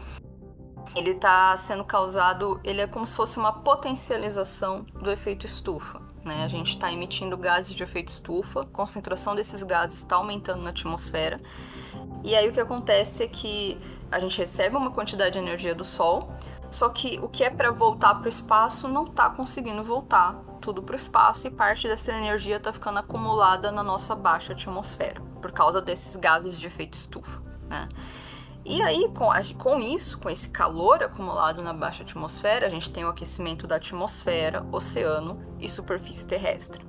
ele está sendo causado, ele é como se fosse uma potencialização do efeito estufa. Né? A gente está emitindo gases de efeito estufa, a concentração desses gases está aumentando na atmosfera. E aí o que acontece é que a gente recebe uma quantidade de energia do Sol, só que o que é para voltar para o espaço não está conseguindo voltar tudo para o espaço e parte dessa energia está ficando acumulada na nossa baixa atmosfera por causa desses gases de efeito estufa. Né? E aí, com, com isso, com esse calor acumulado na baixa atmosfera, a gente tem o aquecimento da atmosfera, oceano e superfície terrestre.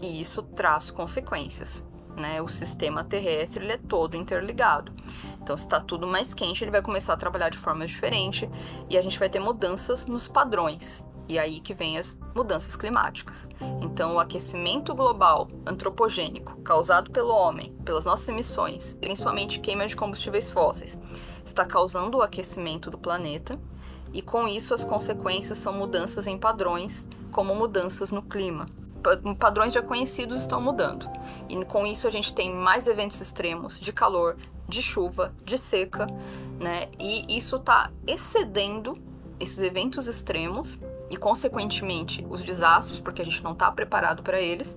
E isso traz consequências. Né? O sistema terrestre ele é todo interligado. Então, se está tudo mais quente, ele vai começar a trabalhar de forma diferente e a gente vai ter mudanças nos padrões. E aí que vem as mudanças climáticas. Então, o aquecimento global antropogênico causado pelo homem, pelas nossas emissões, principalmente queima de combustíveis fósseis, está causando o aquecimento do planeta. E com isso, as consequências são mudanças em padrões, como mudanças no clima, padrões já conhecidos estão mudando. E com isso a gente tem mais eventos extremos de calor, de chuva, de seca, né? E isso está excedendo esses eventos extremos e, consequentemente, os desastres, porque a gente não está preparado para eles,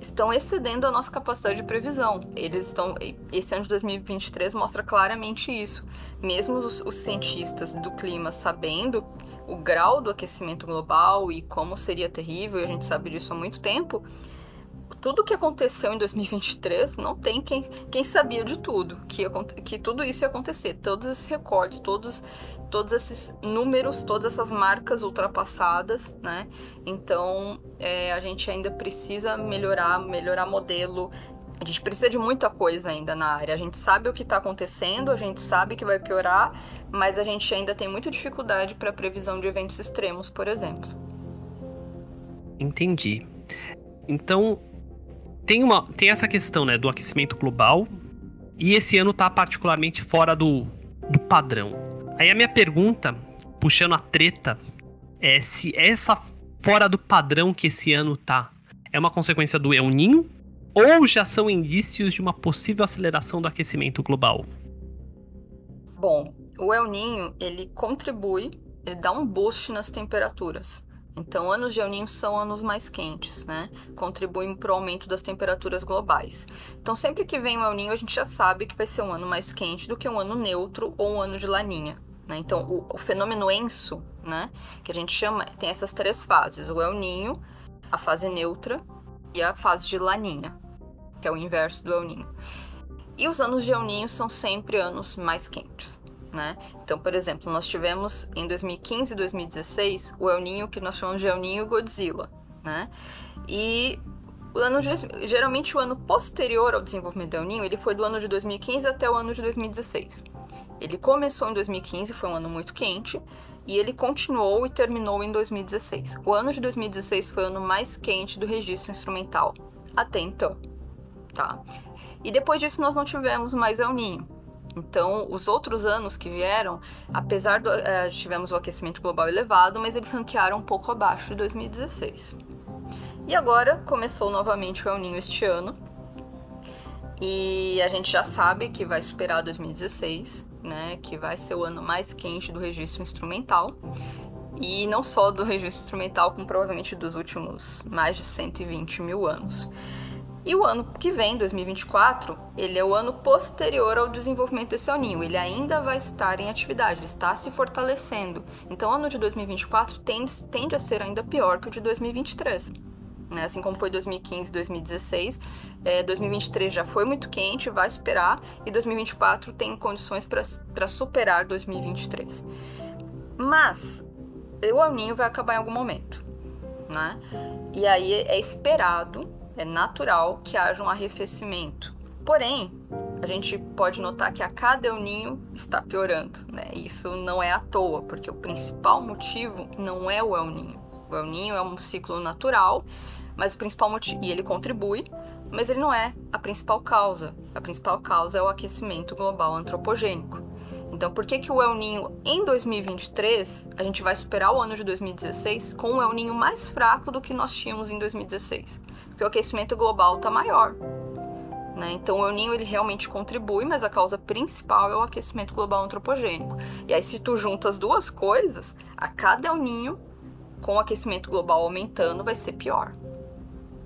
estão excedendo a nossa capacidade de previsão. Eles estão. Esse ano de 2023 mostra claramente isso. Mesmo os, os cientistas do clima sabendo o grau do aquecimento global e como seria terrível, e a gente sabe disso há muito tempo, tudo que aconteceu em 2023 não tem quem, quem sabia de tudo, que, que tudo isso ia acontecer, todos esses recortes, todos, todos esses números, todas essas marcas ultrapassadas, né? Então é, a gente ainda precisa melhorar, melhorar modelo. A gente precisa de muita coisa ainda na área. A gente sabe o que está acontecendo, a gente sabe que vai piorar, mas a gente ainda tem muita dificuldade para previsão de eventos extremos, por exemplo. Entendi. Então, tem, uma, tem essa questão né, do aquecimento global e esse ano tá particularmente fora do, do padrão. Aí a minha pergunta, puxando a treta, é se essa fora do padrão que esse ano tá é uma consequência do El Ninho ou já são indícios de uma possível aceleração do aquecimento global? Bom, o El Ninho ele contribui, ele dá um boost nas temperaturas. Então, anos de El Niño são anos mais quentes, né? Contribuem para o aumento das temperaturas globais. Então, sempre que vem o El Niño, a gente já sabe que vai ser um ano mais quente do que um ano neutro ou um ano de laninha. Né? Então, o, o, fenômeno ENSO, né? Que a gente chama, tem essas três fases: o El Niño, a fase neutra e a fase de laninha, que é o inverso do El Niño. E os anos de El Niño são sempre anos mais quentes. Né? Então, por exemplo, nós tivemos em 2015 e 2016 o El Ninho que nós chamamos de El Ninho Godzilla, né? E o ano de, geralmente o ano posterior ao desenvolvimento do El Ninho, ele foi do ano de 2015 até o ano de 2016. Ele começou em 2015, foi um ano muito quente, e ele continuou e terminou em 2016. O ano de 2016 foi o ano mais quente do registro instrumental até então, tá? E depois disso nós não tivemos mais El Ninho. Então, os outros anos que vieram, apesar do é, tivemos o aquecimento global elevado, mas eles ranquearam um pouco abaixo de 2016. E agora começou novamente o El Ninho este ano. E a gente já sabe que vai superar 2016, né? Que vai ser o ano mais quente do registro instrumental. E não só do registro instrumental, como provavelmente dos últimos mais de 120 mil anos. E o ano que vem, 2024, ele é o ano posterior ao desenvolvimento desse aninho. Ele ainda vai estar em atividade, ele está se fortalecendo. Então, o ano de 2024 tende, tende a ser ainda pior que o de 2023. Né? Assim como foi 2015 2016, é, 2023 já foi muito quente, vai superar, e 2024 tem condições para superar 2023. Mas o aninho vai acabar em algum momento. Né? E aí é esperado é natural que haja um arrefecimento. Porém, a gente pode notar que a cada El Ninho está piorando, né? Isso não é à toa, porque o principal motivo não é o El Ninho. O El Ninho é um ciclo natural, mas o principal motivo e ele contribui, mas ele não é a principal causa. A principal causa é o aquecimento global antropogênico. Então, por que, que o El Ninho em 2023 a gente vai superar o ano de 2016 com um El Ninho mais fraco do que nós tínhamos em 2016? Porque o aquecimento global está maior. Né? Então, o El Ninho ele realmente contribui, mas a causa principal é o aquecimento global antropogênico. E aí, se tu junta as duas coisas, a cada El Ninho, com o aquecimento global aumentando, vai ser pior.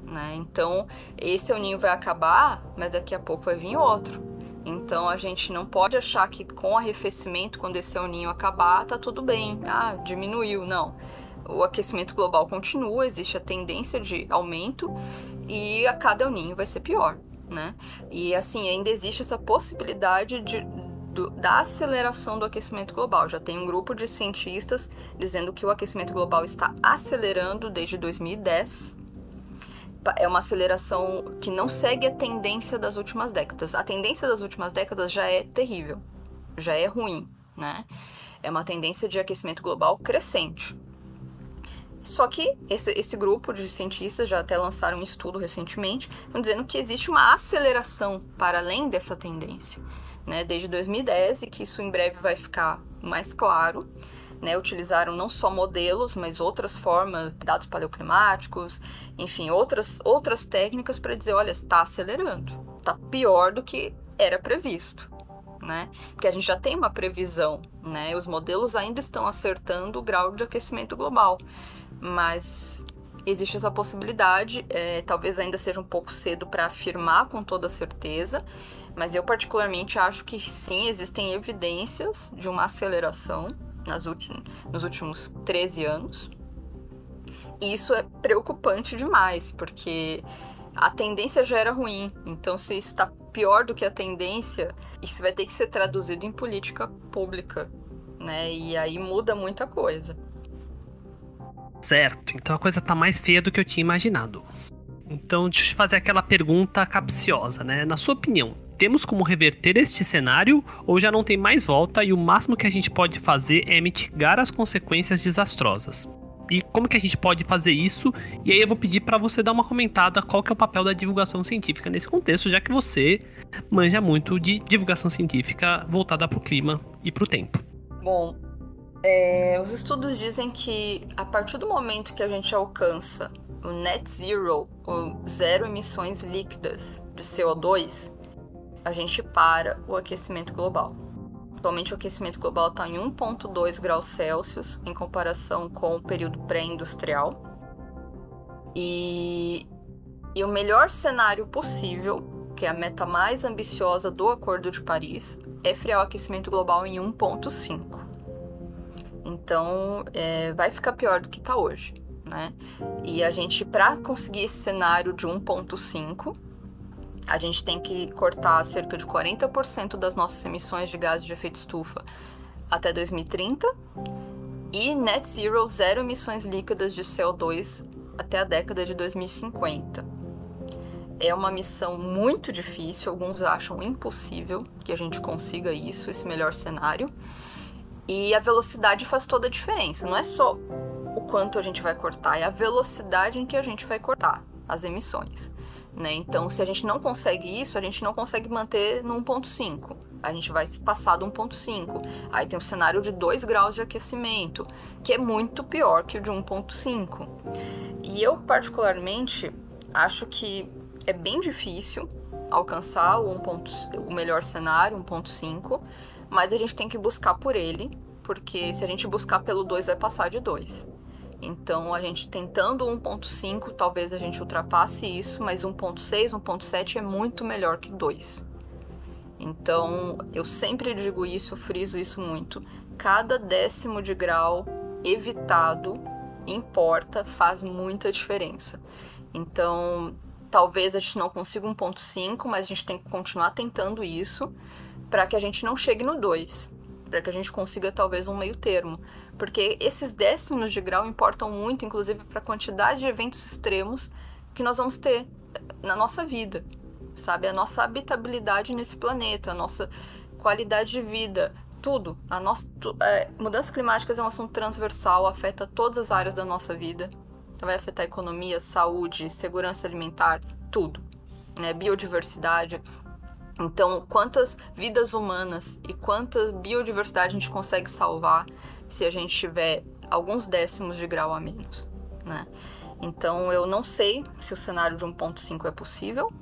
Né? Então, esse El Ninho vai acabar, mas daqui a pouco vai vir outro. Então a gente não pode achar que com arrefecimento, quando esse ninho acabar, tá tudo bem. Ah, diminuiu. Não. O aquecimento global continua, existe a tendência de aumento e a cada ninho vai ser pior, né? E assim, ainda existe essa possibilidade de, do, da aceleração do aquecimento global. Já tem um grupo de cientistas dizendo que o aquecimento global está acelerando desde 2010 é uma aceleração que não segue a tendência das últimas décadas. A tendência das últimas décadas já é terrível, já é ruim, né? É uma tendência de aquecimento global crescente. Só que esse, esse grupo de cientistas já até lançaram um estudo recentemente, dizendo que existe uma aceleração para além dessa tendência, né? Desde 2010 e que isso em breve vai ficar mais claro né, utilizaram não só modelos, mas outras formas, dados paleoclimáticos, enfim, outras, outras técnicas para dizer, olha, está acelerando, está pior do que era previsto. Né? Porque a gente já tem uma previsão, né? Os modelos ainda estão acertando o grau de aquecimento global, mas existe essa possibilidade. É, talvez ainda seja um pouco cedo para afirmar com toda certeza, mas eu particularmente acho que sim, existem evidências de uma aceleração nas nos últimos 13 anos. E isso é preocupante demais, porque a tendência já era ruim. Então, se isso está pior do que a tendência, isso vai ter que ser traduzido em política pública, né? E aí muda muita coisa. Certo, então a coisa tá mais feia do que eu tinha imaginado. Então, deixa eu te fazer aquela pergunta capciosa, né? Na sua opinião, temos como reverter este cenário ou já não tem mais volta e o máximo que a gente pode fazer é mitigar as consequências desastrosas? E como que a gente pode fazer isso? E aí eu vou pedir para você dar uma comentada qual que é o papel da divulgação científica nesse contexto, já que você manja muito de divulgação científica voltada para o clima e para o tempo. Bom, é, os estudos dizem que a partir do momento que a gente alcança o net zero, ou zero emissões líquidas de CO2, a gente para o aquecimento global. Atualmente o aquecimento global está em 1,2 graus Celsius em comparação com o período pré-industrial. E, e o melhor cenário possível, que é a meta mais ambiciosa do Acordo de Paris, é frear o aquecimento global em 1,5. Então é, vai ficar pior do que está hoje. Né? E a gente, para conseguir esse cenário de 1,5, a gente tem que cortar cerca de 40% das nossas emissões de gases de efeito estufa até 2030 e net zero, zero emissões líquidas de CO2 até a década de 2050. É uma missão muito difícil, alguns acham impossível que a gente consiga isso, esse melhor cenário. E a velocidade faz toda a diferença. Não é só o quanto a gente vai cortar, é a velocidade em que a gente vai cortar as emissões. Né? Então, se a gente não consegue isso, a gente não consegue manter no 1.5. A gente vai se passar do 1.5. Aí tem o cenário de 2 graus de aquecimento, que é muito pior que o de 1.5. E eu, particularmente, acho que é bem difícil alcançar o, 1. o melhor cenário, 1.5, mas a gente tem que buscar por ele, porque se a gente buscar pelo 2, vai passar de 2. Então, a gente tentando 1.5, talvez a gente ultrapasse isso, mas 1.6, 1.7 é muito melhor que 2. Então, eu sempre digo isso, friso isso muito. Cada décimo de grau evitado importa, faz muita diferença. Então, talvez a gente não consiga 1.5, mas a gente tem que continuar tentando isso para que a gente não chegue no 2, para que a gente consiga talvez um meio termo. Porque esses décimos de grau importam muito, inclusive, para a quantidade de eventos extremos que nós vamos ter na nossa vida, sabe? A nossa habitabilidade nesse planeta, a nossa qualidade de vida, tudo. A nossa, tu, é, mudanças climáticas é um assunto transversal, afeta todas as áreas da nossa vida. Vai afetar economia, saúde, segurança alimentar, tudo. Né? Biodiversidade. Então, quantas vidas humanas e quanta biodiversidade a gente consegue salvar se a gente tiver alguns décimos de grau a menos, né? Então eu não sei se o cenário de 1.5 é possível,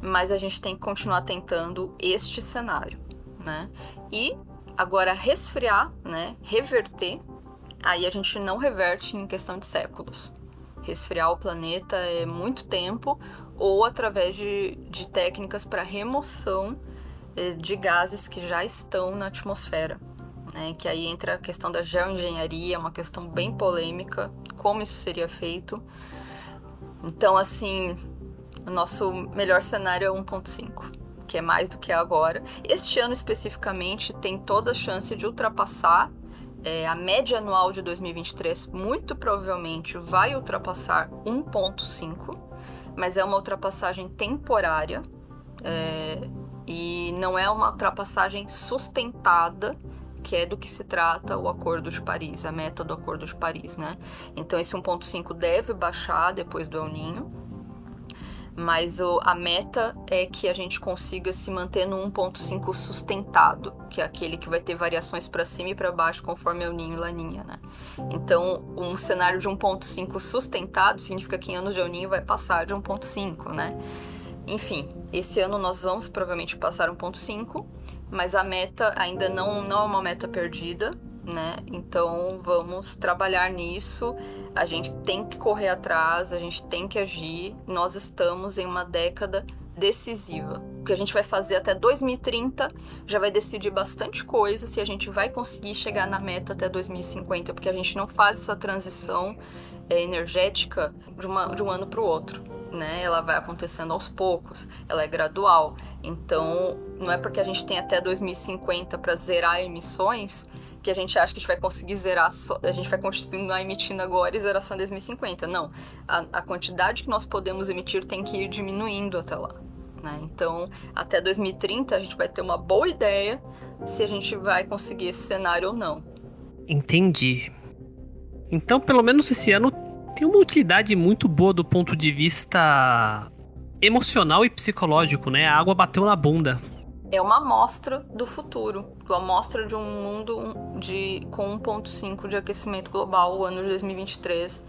mas a gente tem que continuar tentando este cenário, né? E agora resfriar, né? Reverter, aí a gente não reverte em questão de séculos. Resfriar o planeta é muito tempo ou através de, de técnicas para remoção eh, de gases que já estão na atmosfera né? Que aí entra a questão da geoengenharia, uma questão bem polêmica, como isso seria feito. Então, assim, o nosso melhor cenário é 1.5, que é mais do que agora. Este ano especificamente tem toda a chance de ultrapassar é, a média anual de 2023 muito provavelmente vai ultrapassar 1,5, mas é uma ultrapassagem temporária é, e não é uma ultrapassagem sustentada que é do que se trata o Acordo de Paris, a meta do Acordo de Paris, né? Então esse 1.5 deve baixar depois do El Ninho, mas o, a meta é que a gente consiga se manter no 1.5 sustentado, que é aquele que vai ter variações para cima e para baixo conforme El Ninho e Laninha, né? Então, um cenário de 1.5 sustentado significa que em anos de El Ninho vai passar de 1.5, né? Enfim, esse ano nós vamos provavelmente passar 1.5 mas a meta ainda não, não é uma meta perdida, né? Então vamos trabalhar nisso. A gente tem que correr atrás, a gente tem que agir. Nós estamos em uma década decisiva. O que a gente vai fazer até 2030 já vai decidir bastante coisa se a gente vai conseguir chegar na meta até 2050, porque a gente não faz essa transição é, energética de, uma, de um ano para o outro né? Ela vai acontecendo aos poucos, ela é gradual. Então, não é porque a gente tem até 2050 para zerar emissões que a gente acha que a gente vai conseguir zerar, só, a gente vai continuar emitindo agora e zerar só em 2050. Não, a, a quantidade que nós podemos emitir tem que ir diminuindo até lá. Né? Então, até 2030 a gente vai ter uma boa ideia se a gente vai conseguir esse cenário ou não. Entendi. Então, pelo menos esse ano tem uma utilidade muito boa do ponto de vista emocional e psicológico, né? A água bateu na bunda. É uma amostra do futuro, uma amostra de um mundo de, com 1,5 de aquecimento global, o ano de 2023.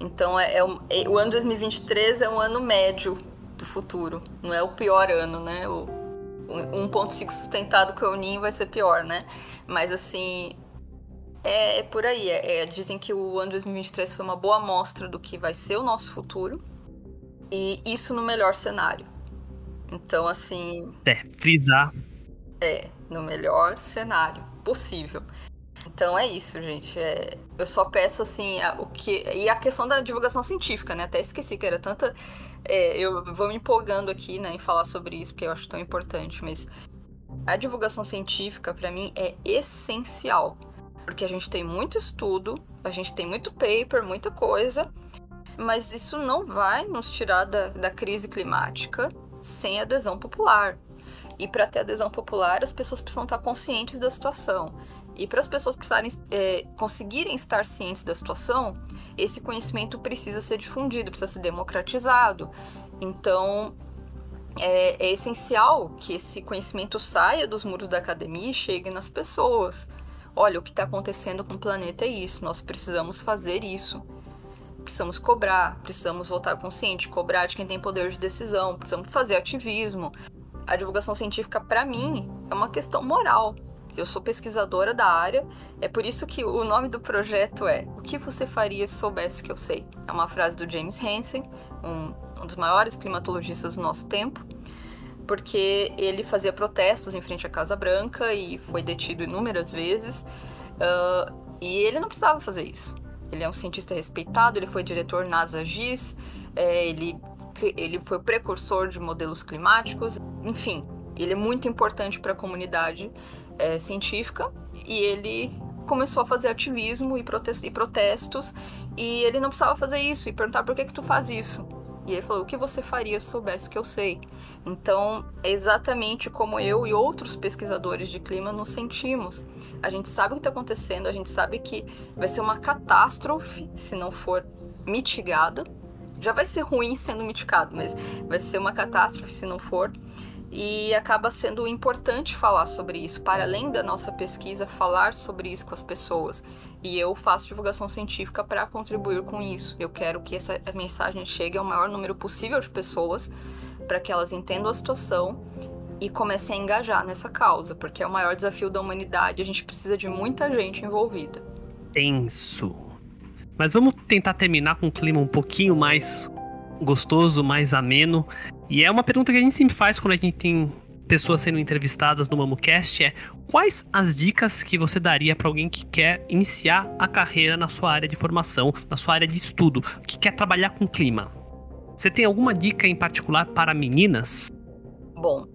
Então, é, é, é, o ano 2023 é um ano médio do futuro, não é o pior ano, né? O, 1,5 sustentado com o Ninho vai ser pior, né? Mas, assim, é, é por aí. É, é, dizem que o ano de 2023 foi uma boa amostra do que vai ser o nosso futuro. E isso no melhor cenário. Então, assim. É, frisar. É, no melhor cenário possível. Então é isso, gente. É, eu só peço assim a, o que e a questão da divulgação científica, né? Até esqueci que era tanta. É, eu vou me empolgando aqui, né, em falar sobre isso porque eu acho tão importante, mas A divulgação científica, para mim, é essencial. Porque a gente tem muito estudo, a gente tem muito paper, muita coisa, mas isso não vai nos tirar da, da crise climática sem adesão popular. E para ter adesão popular, as pessoas precisam estar conscientes da situação. E para as pessoas precisarem, é, conseguirem estar cientes da situação, esse conhecimento precisa ser difundido, precisa ser democratizado. Então, é, é essencial que esse conhecimento saia dos muros da academia e chegue nas pessoas. Olha, o que está acontecendo com o planeta é isso, nós precisamos fazer isso. Precisamos cobrar, precisamos voltar consciente, cobrar de quem tem poder de decisão, precisamos fazer ativismo. A divulgação científica, para mim, é uma questão moral. Eu sou pesquisadora da área, é por isso que o nome do projeto é O que você faria se soubesse o que eu sei? É uma frase do James Hansen, um, um dos maiores climatologistas do nosso tempo, porque ele fazia protestos em frente à Casa Branca e foi detido inúmeras vezes, uh, e ele não precisava fazer isso. Ele é um cientista respeitado, ele foi diretor NASA-GIS, é, ele, ele foi precursor de modelos climáticos, enfim, ele é muito importante para a comunidade é, científica e ele começou a fazer ativismo e, protestos, e protestos e ele não precisava fazer isso e perguntar por que que tu faz isso. E ele falou: "O que você faria se soubesse o que eu sei?". Então, é exatamente como eu e outros pesquisadores de clima nos sentimos. A gente sabe o que está acontecendo, a gente sabe que vai ser uma catástrofe se não for mitigada. Já vai ser ruim sendo mitigado, mas vai ser uma catástrofe se não for e acaba sendo importante falar sobre isso, para além da nossa pesquisa, falar sobre isso com as pessoas. E eu faço divulgação científica para contribuir com isso. Eu quero que essa mensagem chegue ao maior número possível de pessoas, para que elas entendam a situação e comecem a engajar nessa causa, porque é o maior desafio da humanidade. A gente precisa de muita gente envolvida. Tenso. Mas vamos tentar terminar com um clima um pouquinho mais gostoso, mais ameno. E é uma pergunta que a gente sempre faz quando a gente tem pessoas sendo entrevistadas no MamuCast é quais as dicas que você daria para alguém que quer iniciar a carreira na sua área de formação, na sua área de estudo, que quer trabalhar com clima? Você tem alguma dica em particular para meninas? Bom,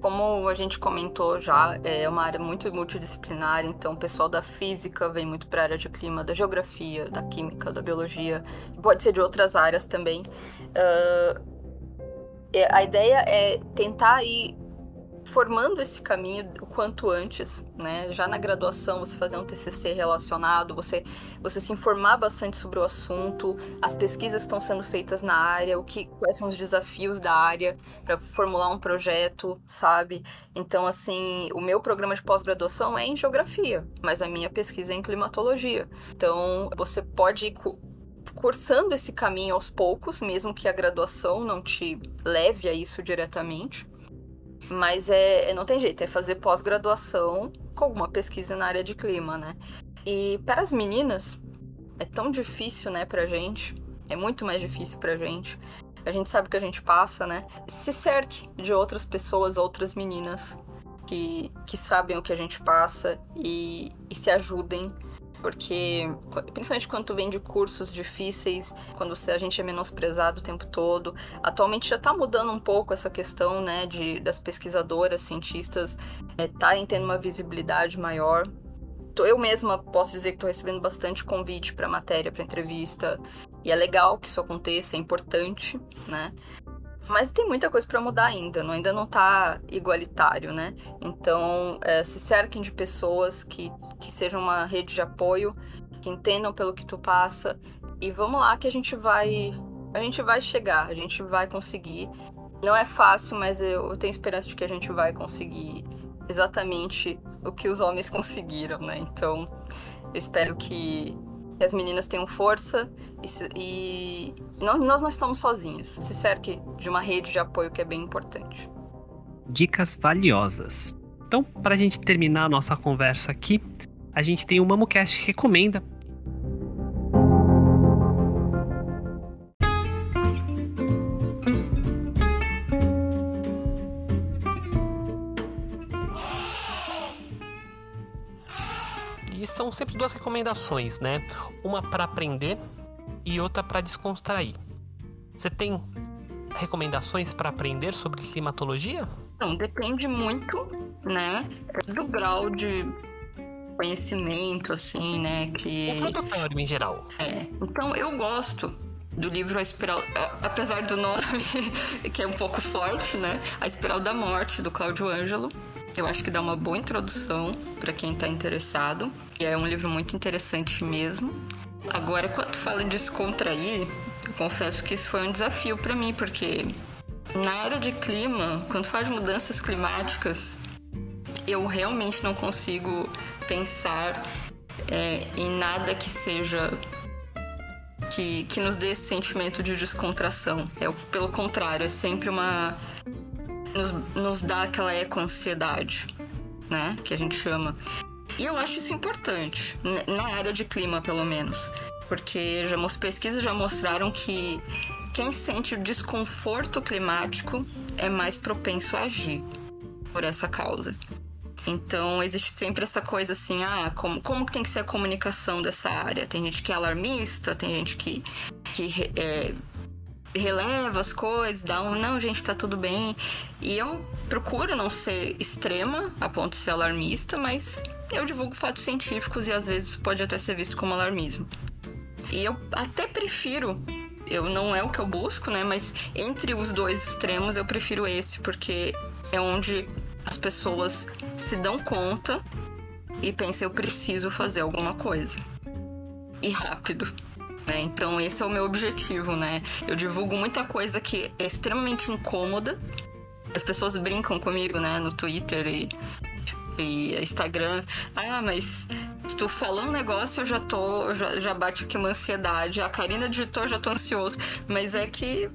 como a gente comentou já, é uma área muito multidisciplinar, então o pessoal da física vem muito para a área de clima, da geografia, da química, da biologia, pode ser de outras áreas também. Uh, a ideia é tentar ir formando esse caminho o quanto antes, né? Já na graduação, você fazer um TCC relacionado, você, você se informar bastante sobre o assunto, as pesquisas estão sendo feitas na área, o que, quais são os desafios da área para formular um projeto, sabe? Então, assim, o meu programa de pós-graduação é em geografia, mas a minha pesquisa é em climatologia. Então, você pode cursando esse caminho aos poucos, mesmo que a graduação não te leve a isso diretamente. Mas é, é, não tem jeito, é fazer pós-graduação com alguma pesquisa na área de clima, né? E para as meninas, é tão difícil, né, pra gente. É muito mais difícil pra gente. A gente sabe que a gente passa, né? Se cerque de outras pessoas, outras meninas que, que sabem o que a gente passa e, e se ajudem porque principalmente quando tu vem de cursos difíceis, quando a gente é menosprezado o tempo todo, atualmente já está mudando um pouco essa questão, né, de das pesquisadoras, cientistas estarem é, tendo uma visibilidade maior. Eu mesma posso dizer que estou recebendo bastante convite para matéria, para entrevista, e é legal que isso aconteça, é importante, né? Mas tem muita coisa para mudar ainda, não, ainda não está igualitário, né? Então, é, se cerquem de pessoas que, que sejam uma rede de apoio, que entendam pelo que tu passa. E vamos lá que a gente vai. A gente vai chegar, a gente vai conseguir. Não é fácil, mas eu, tenho esperança de que a gente vai conseguir exatamente o que os homens conseguiram, né? Então, eu espero que que as meninas tenham força e, e nós, nós não estamos sozinhas. Se cerque de uma rede de apoio que é bem importante. Dicas valiosas. Então, para a gente terminar a nossa conversa aqui, a gente tem o MamoCast que recomenda são sempre duas recomendações, né? Uma para aprender e outra para descontrair. Você tem recomendações para aprender sobre climatologia? Não, depende muito né, do grau de conhecimento, assim, né, que... Introdutório, em geral. É, então eu gosto do livro A Espiral, apesar do nome, que é um pouco forte, né, A Espiral da Morte, do Cláudio Ângelo. Eu acho que dá uma boa introdução para quem está interessado. E é um livro muito interessante mesmo. Agora, quando fala em descontrair, eu confesso que isso foi um desafio para mim, porque na área de clima, quando fala de mudanças climáticas, eu realmente não consigo pensar é, em nada que seja que, que nos dê esse sentimento de descontração. É pelo contrário, é sempre uma nos, nos dá aquela eco-ansiedade, né? Que a gente chama. E eu acho isso importante, na área de clima, pelo menos. Porque já, pesquisas já mostraram que quem sente desconforto climático é mais propenso a agir por essa causa. Então, existe sempre essa coisa assim, ah, como, como tem que ser a comunicação dessa área? Tem gente que é alarmista, tem gente que, que é, releva as coisas, dá um não, gente, tá tudo bem. E eu procuro não ser extrema a ponto de ser alarmista, mas eu divulgo fatos científicos e às vezes pode até ser visto como alarmismo. E eu até prefiro, eu não é o que eu busco, né, mas entre os dois extremos eu prefiro esse porque é onde as pessoas se dão conta e pensam eu preciso fazer alguma coisa. E rápido. Né? Então esse é o meu objetivo, né? Eu divulgo muita coisa que é extremamente incômoda. As pessoas brincam comigo, né, no Twitter e, e Instagram. Ah, mas tu falou um negócio, eu já tô. Já, já bate aqui uma ansiedade. A Karina digitou, eu já tô ansioso. Mas é que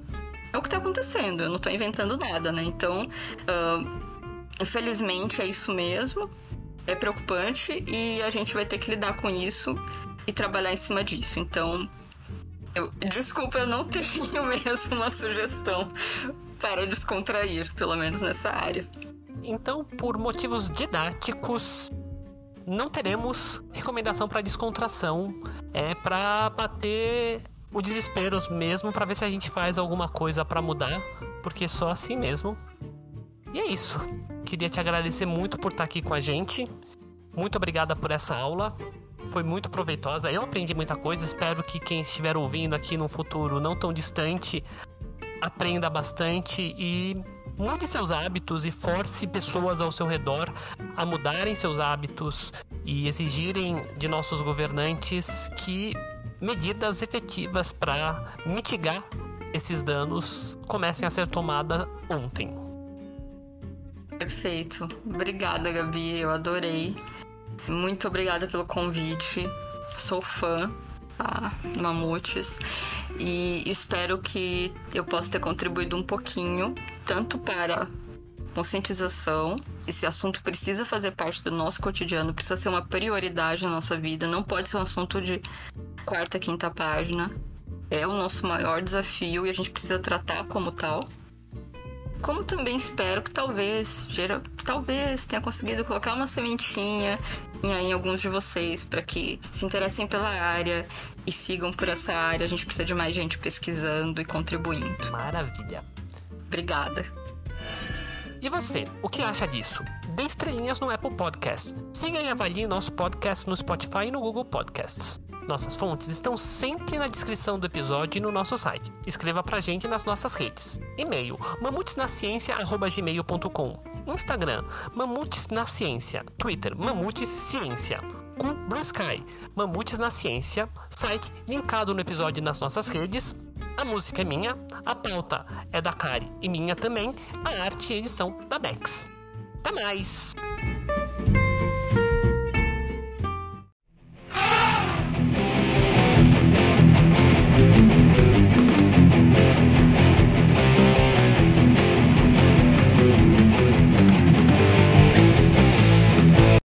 é o que tá acontecendo. Eu não tô inventando nada, né? Então, uh, infelizmente é isso mesmo. É preocupante e a gente vai ter que lidar com isso e trabalhar em cima disso. Então, eu, desculpa, eu não tenho mesmo uma sugestão para descontrair, pelo menos nessa área. Então, por motivos didáticos, não teremos recomendação para descontração. É para bater o desespero mesmo, para ver se a gente faz alguma coisa para mudar, porque só assim mesmo. E é isso. Queria te agradecer muito por estar aqui com a gente. Muito obrigada por essa aula foi muito proveitosa. Eu aprendi muita coisa. Espero que quem estiver ouvindo aqui no futuro não tão distante aprenda bastante e mude seus hábitos e force pessoas ao seu redor a mudarem seus hábitos e exigirem de nossos governantes que medidas efetivas para mitigar esses danos comecem a ser tomadas ontem. Perfeito. Obrigada, Gabi. Eu adorei. Muito obrigada pelo convite. Sou fã tá? Mamutes e espero que eu possa ter contribuído um pouquinho, tanto para conscientização. Esse assunto precisa fazer parte do nosso cotidiano, precisa ser uma prioridade na nossa vida, não pode ser um assunto de quarta, quinta página. É o nosso maior desafio e a gente precisa tratar como tal. Como também espero que talvez, gera, talvez tenha conseguido colocar uma sementinha em, alguns de vocês para que se interessem pela área e sigam por essa área. A gente precisa de mais gente pesquisando e contribuindo. Maravilha. Obrigada. E você, o que acha disso? Dê estrelinhas no Apple Podcast. Siga e avalie nosso podcast no Spotify e no Google Podcasts. Nossas fontes estão sempre na descrição do episódio e no nosso site. Escreva pra gente nas nossas redes. E-mail: mamutesnaciência@gmail.com. Instagram: Mamutes na Ciência. Twitter: Mamutes Ciência. Com Blue Sky, Mamutes na Ciência. Site linkado no episódio nas nossas redes. A música é minha, a pauta é da Kari e minha também, a arte e edição da Bex. Até mais!